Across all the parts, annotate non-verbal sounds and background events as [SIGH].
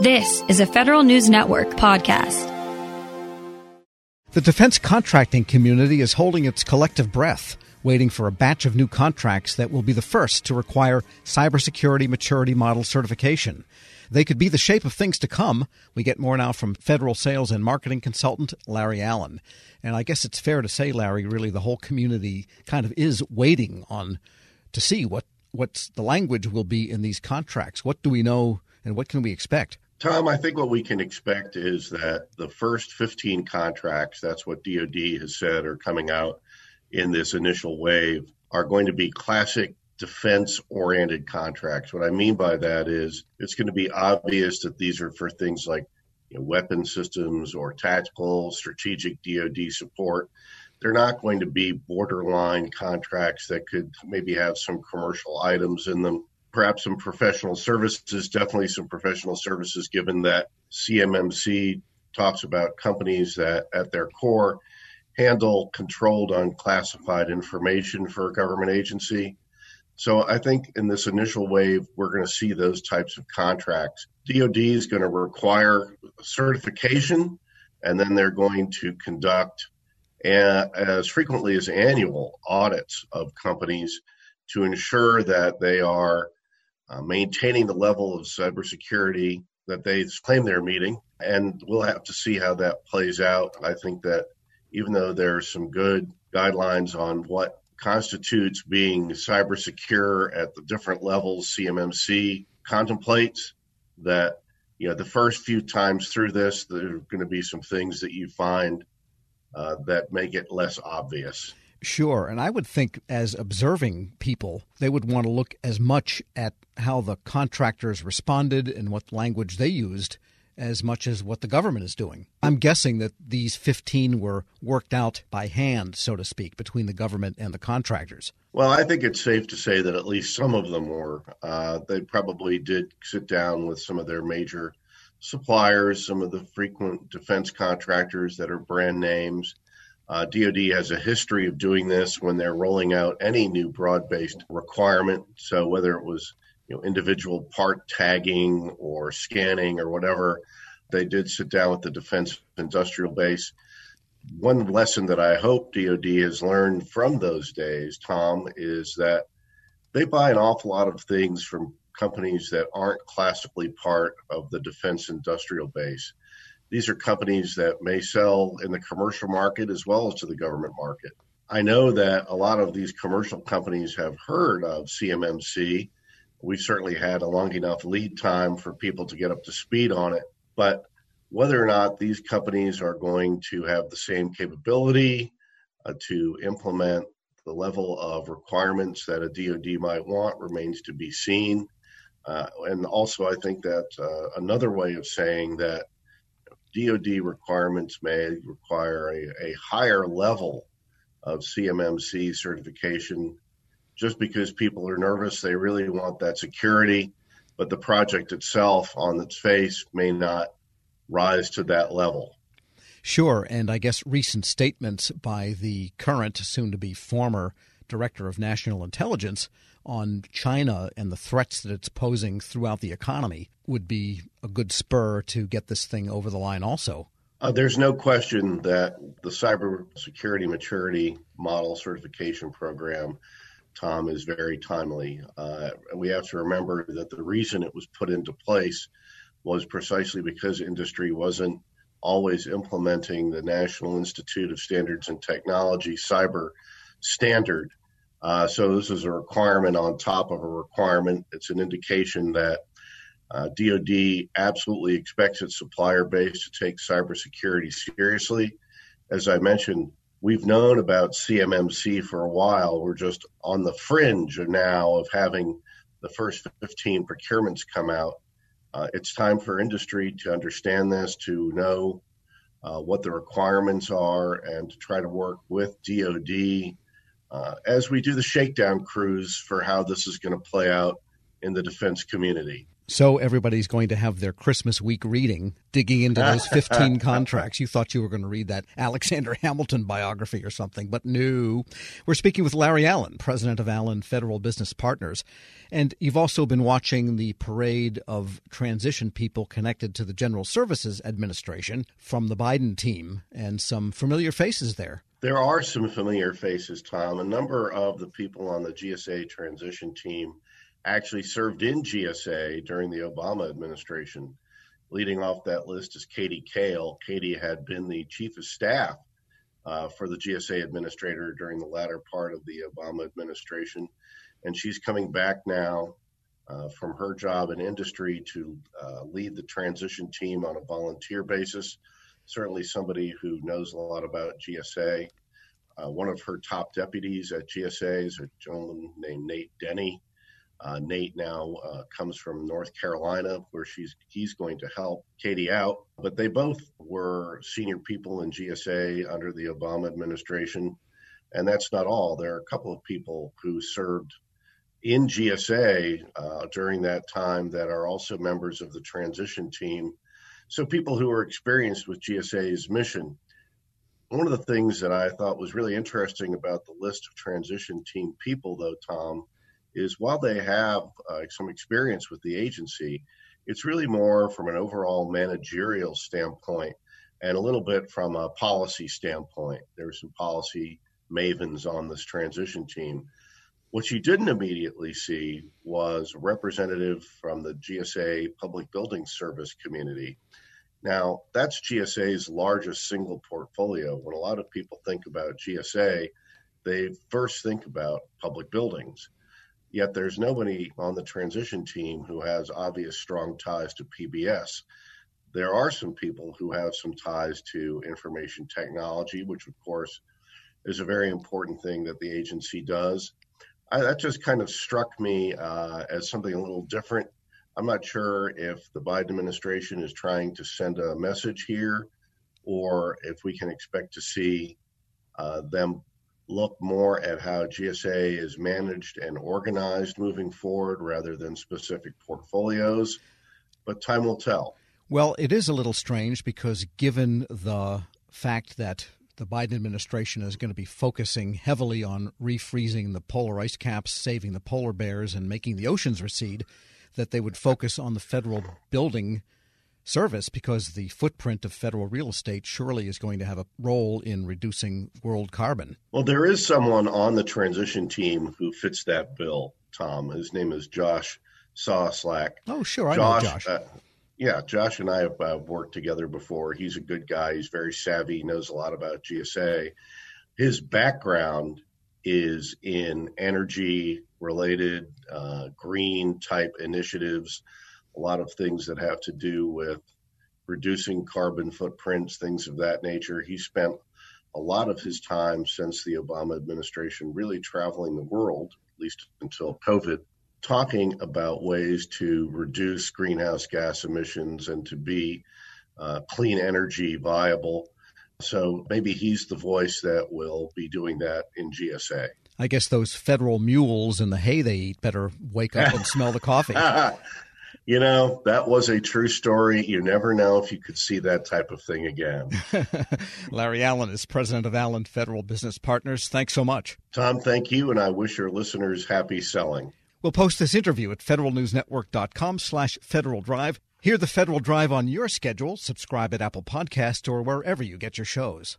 This is a Federal News Network podcast. The defense contracting community is holding its collective breath, waiting for a batch of new contracts that will be the first to require cybersecurity maturity model certification. They could be the shape of things to come. We get more now from federal sales and marketing consultant Larry Allen. And I guess it's fair to say, Larry, really the whole community kind of is waiting on to see what what the language will be in these contracts. What do we know and what can we expect? Tom, I think what we can expect is that the first 15 contracts, that's what DoD has said, are coming out in this initial wave, are going to be classic defense oriented contracts. What I mean by that is it's going to be obvious that these are for things like you know, weapon systems or tactical strategic DoD support. They're not going to be borderline contracts that could maybe have some commercial items in them perhaps some professional services, definitely some professional services, given that CMMC talks about companies that at their core handle controlled unclassified information for a government agency. So I think in this initial wave, we're going to see those types of contracts. DoD is going to require certification, and then they're going to conduct as frequently as annual audits of companies to ensure that they are uh, maintaining the level of cybersecurity that they claim they're meeting. And we'll have to see how that plays out. I think that even though there are some good guidelines on what constitutes being cyber secure at the different levels CMMC contemplates, that you know the first few times through this, there are going to be some things that you find uh, that make it less obvious. Sure. And I would think, as observing people, they would want to look as much at how the contractors responded and what language they used as much as what the government is doing. I'm guessing that these 15 were worked out by hand, so to speak, between the government and the contractors. Well, I think it's safe to say that at least some of them were. Uh, they probably did sit down with some of their major suppliers, some of the frequent defense contractors that are brand names uh, DoD has a history of doing this when they're rolling out any new broad-based requirement. So whether it was you know individual part tagging or scanning or whatever, they did sit down with the defense industrial base. One lesson that I hope DoD has learned from those days, Tom, is that they buy an awful lot of things from companies that aren't classically part of the defense industrial base. These are companies that may sell in the commercial market as well as to the government market. I know that a lot of these commercial companies have heard of CMMC. We've certainly had a long enough lead time for people to get up to speed on it. But whether or not these companies are going to have the same capability uh, to implement the level of requirements that a DoD might want remains to be seen. Uh, and also, I think that uh, another way of saying that DoD requirements may require a, a higher level of CMMC certification just because people are nervous. They really want that security, but the project itself on its face may not rise to that level. Sure, and I guess recent statements by the current, soon to be former director of national intelligence on China and the threats that it's posing throughout the economy would be a good spur to get this thing over the line also. Uh, there's no question that the cybersecurity maturity model certification program, Tom, is very timely. Uh, we have to remember that the reason it was put into place was precisely because industry wasn't always implementing the National Institute of Standards and Technology cyber standard uh, so this is a requirement on top of a requirement. It's an indication that uh, DoD absolutely expects its supplier base to take cybersecurity seriously. As I mentioned, we've known about CMMC for a while. We're just on the fringe now of having the first 15 procurements come out. Uh, it's time for industry to understand this, to know uh, what the requirements are, and to try to work with DoD uh, as we do the shakedown cruise for how this is going to play out in the defense community. So everybody's going to have their Christmas week reading, digging into those [LAUGHS] 15 contracts. You thought you were going to read that Alexander [LAUGHS] Hamilton biography or something, but no. We're speaking with Larry Allen, president of Allen Federal Business Partners. And you've also been watching the parade of transition people connected to the General Services Administration from the Biden team and some familiar faces there. There are some familiar faces, Tom. A number of the people on the GSA transition team actually served in GSA during the Obama administration. Leading off that list is Katie Kale. Katie had been the chief of staff uh, for the GSA administrator during the latter part of the Obama administration, and she's coming back now uh, from her job in industry to uh, lead the transition team on a volunteer basis. Certainly, somebody who knows a lot about GSA. Uh, one of her top deputies at GSA is a gentleman named Nate Denny. Uh, Nate now uh, comes from North Carolina, where she's he's going to help Katie out. But they both were senior people in GSA under the Obama administration, and that's not all. There are a couple of people who served in GSA uh, during that time that are also members of the transition team. So people who are experienced with GSA's mission. One of the things that I thought was really interesting about the list of transition team people, though, Tom is while they have uh, some experience with the agency, it's really more from an overall managerial standpoint and a little bit from a policy standpoint. There are some policy mavens on this transition team. What you didn't immediately see was a representative from the GSA Public Building Service community. Now, that's GSA's largest single portfolio. When a lot of people think about GSA, they first think about public buildings. Yet there's nobody on the transition team who has obvious strong ties to PBS. There are some people who have some ties to information technology, which, of course, is a very important thing that the agency does. I, that just kind of struck me uh, as something a little different. I'm not sure if the Biden administration is trying to send a message here or if we can expect to see uh, them look more at how GSA is managed and organized moving forward rather than specific portfolios. But time will tell. Well, it is a little strange because given the fact that the Biden administration is going to be focusing heavily on refreezing the polar ice caps, saving the polar bears, and making the oceans recede, that they would focus on the federal building service because the footprint of federal real estate surely is going to have a role in reducing world carbon. Well, there is someone on the transition team who fits that bill, Tom. His name is Josh Sawislak. Oh, sure. I Josh, know Josh. Uh, yeah, Josh and I have uh, worked together before. He's a good guy. He's very savvy, He knows a lot about GSA. His background is in energy related, uh, green type initiatives a lot of things that have to do with reducing carbon footprints, things of that nature. He spent a lot of his time since the Obama administration really traveling the world, at least until COVID, talking about ways to reduce greenhouse gas emissions and to be uh, clean energy viable. So maybe he's the voice that will be doing that in GSA. I guess those federal mules and the hay they eat better wake up and smell the coffee. [LAUGHS] you know, that was a true story. You never know if you could see that type of thing again. [LAUGHS] Larry Allen is president of Allen Federal Business Partners. Thanks so much. Tom, thank you, and I wish your listeners happy selling. We'll post this interview at federalnewsnetwork.com slash Federal Drive. Hear the Federal Drive on your schedule. Subscribe at Apple Podcast or wherever you get your shows.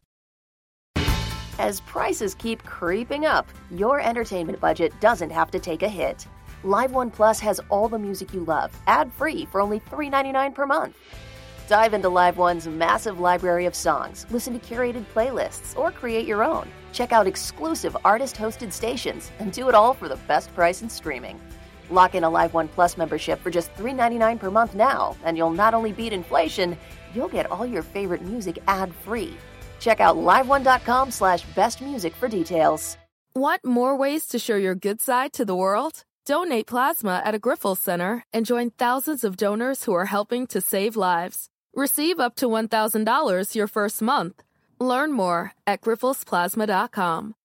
As prices keep creeping up, your entertainment budget doesn't have to take a hit. Live One Plus has all the music you love, ad free for only $3.99 per month. Dive into Live One's massive library of songs, listen to curated playlists, or create your own. Check out exclusive artist hosted stations and do it all for the best price in streaming. Lock in a Live One Plus membership for just $3.99 per month now, and you'll not only beat inflation, you'll get all your favorite music ad free. Check out liveone.com slash best music for details. Want more ways to show your good side to the world? Donate plasma at a Grifols Center and join thousands of donors who are helping to save lives. Receive up to $1,000 your first month. Learn more at grifolsplasma.com.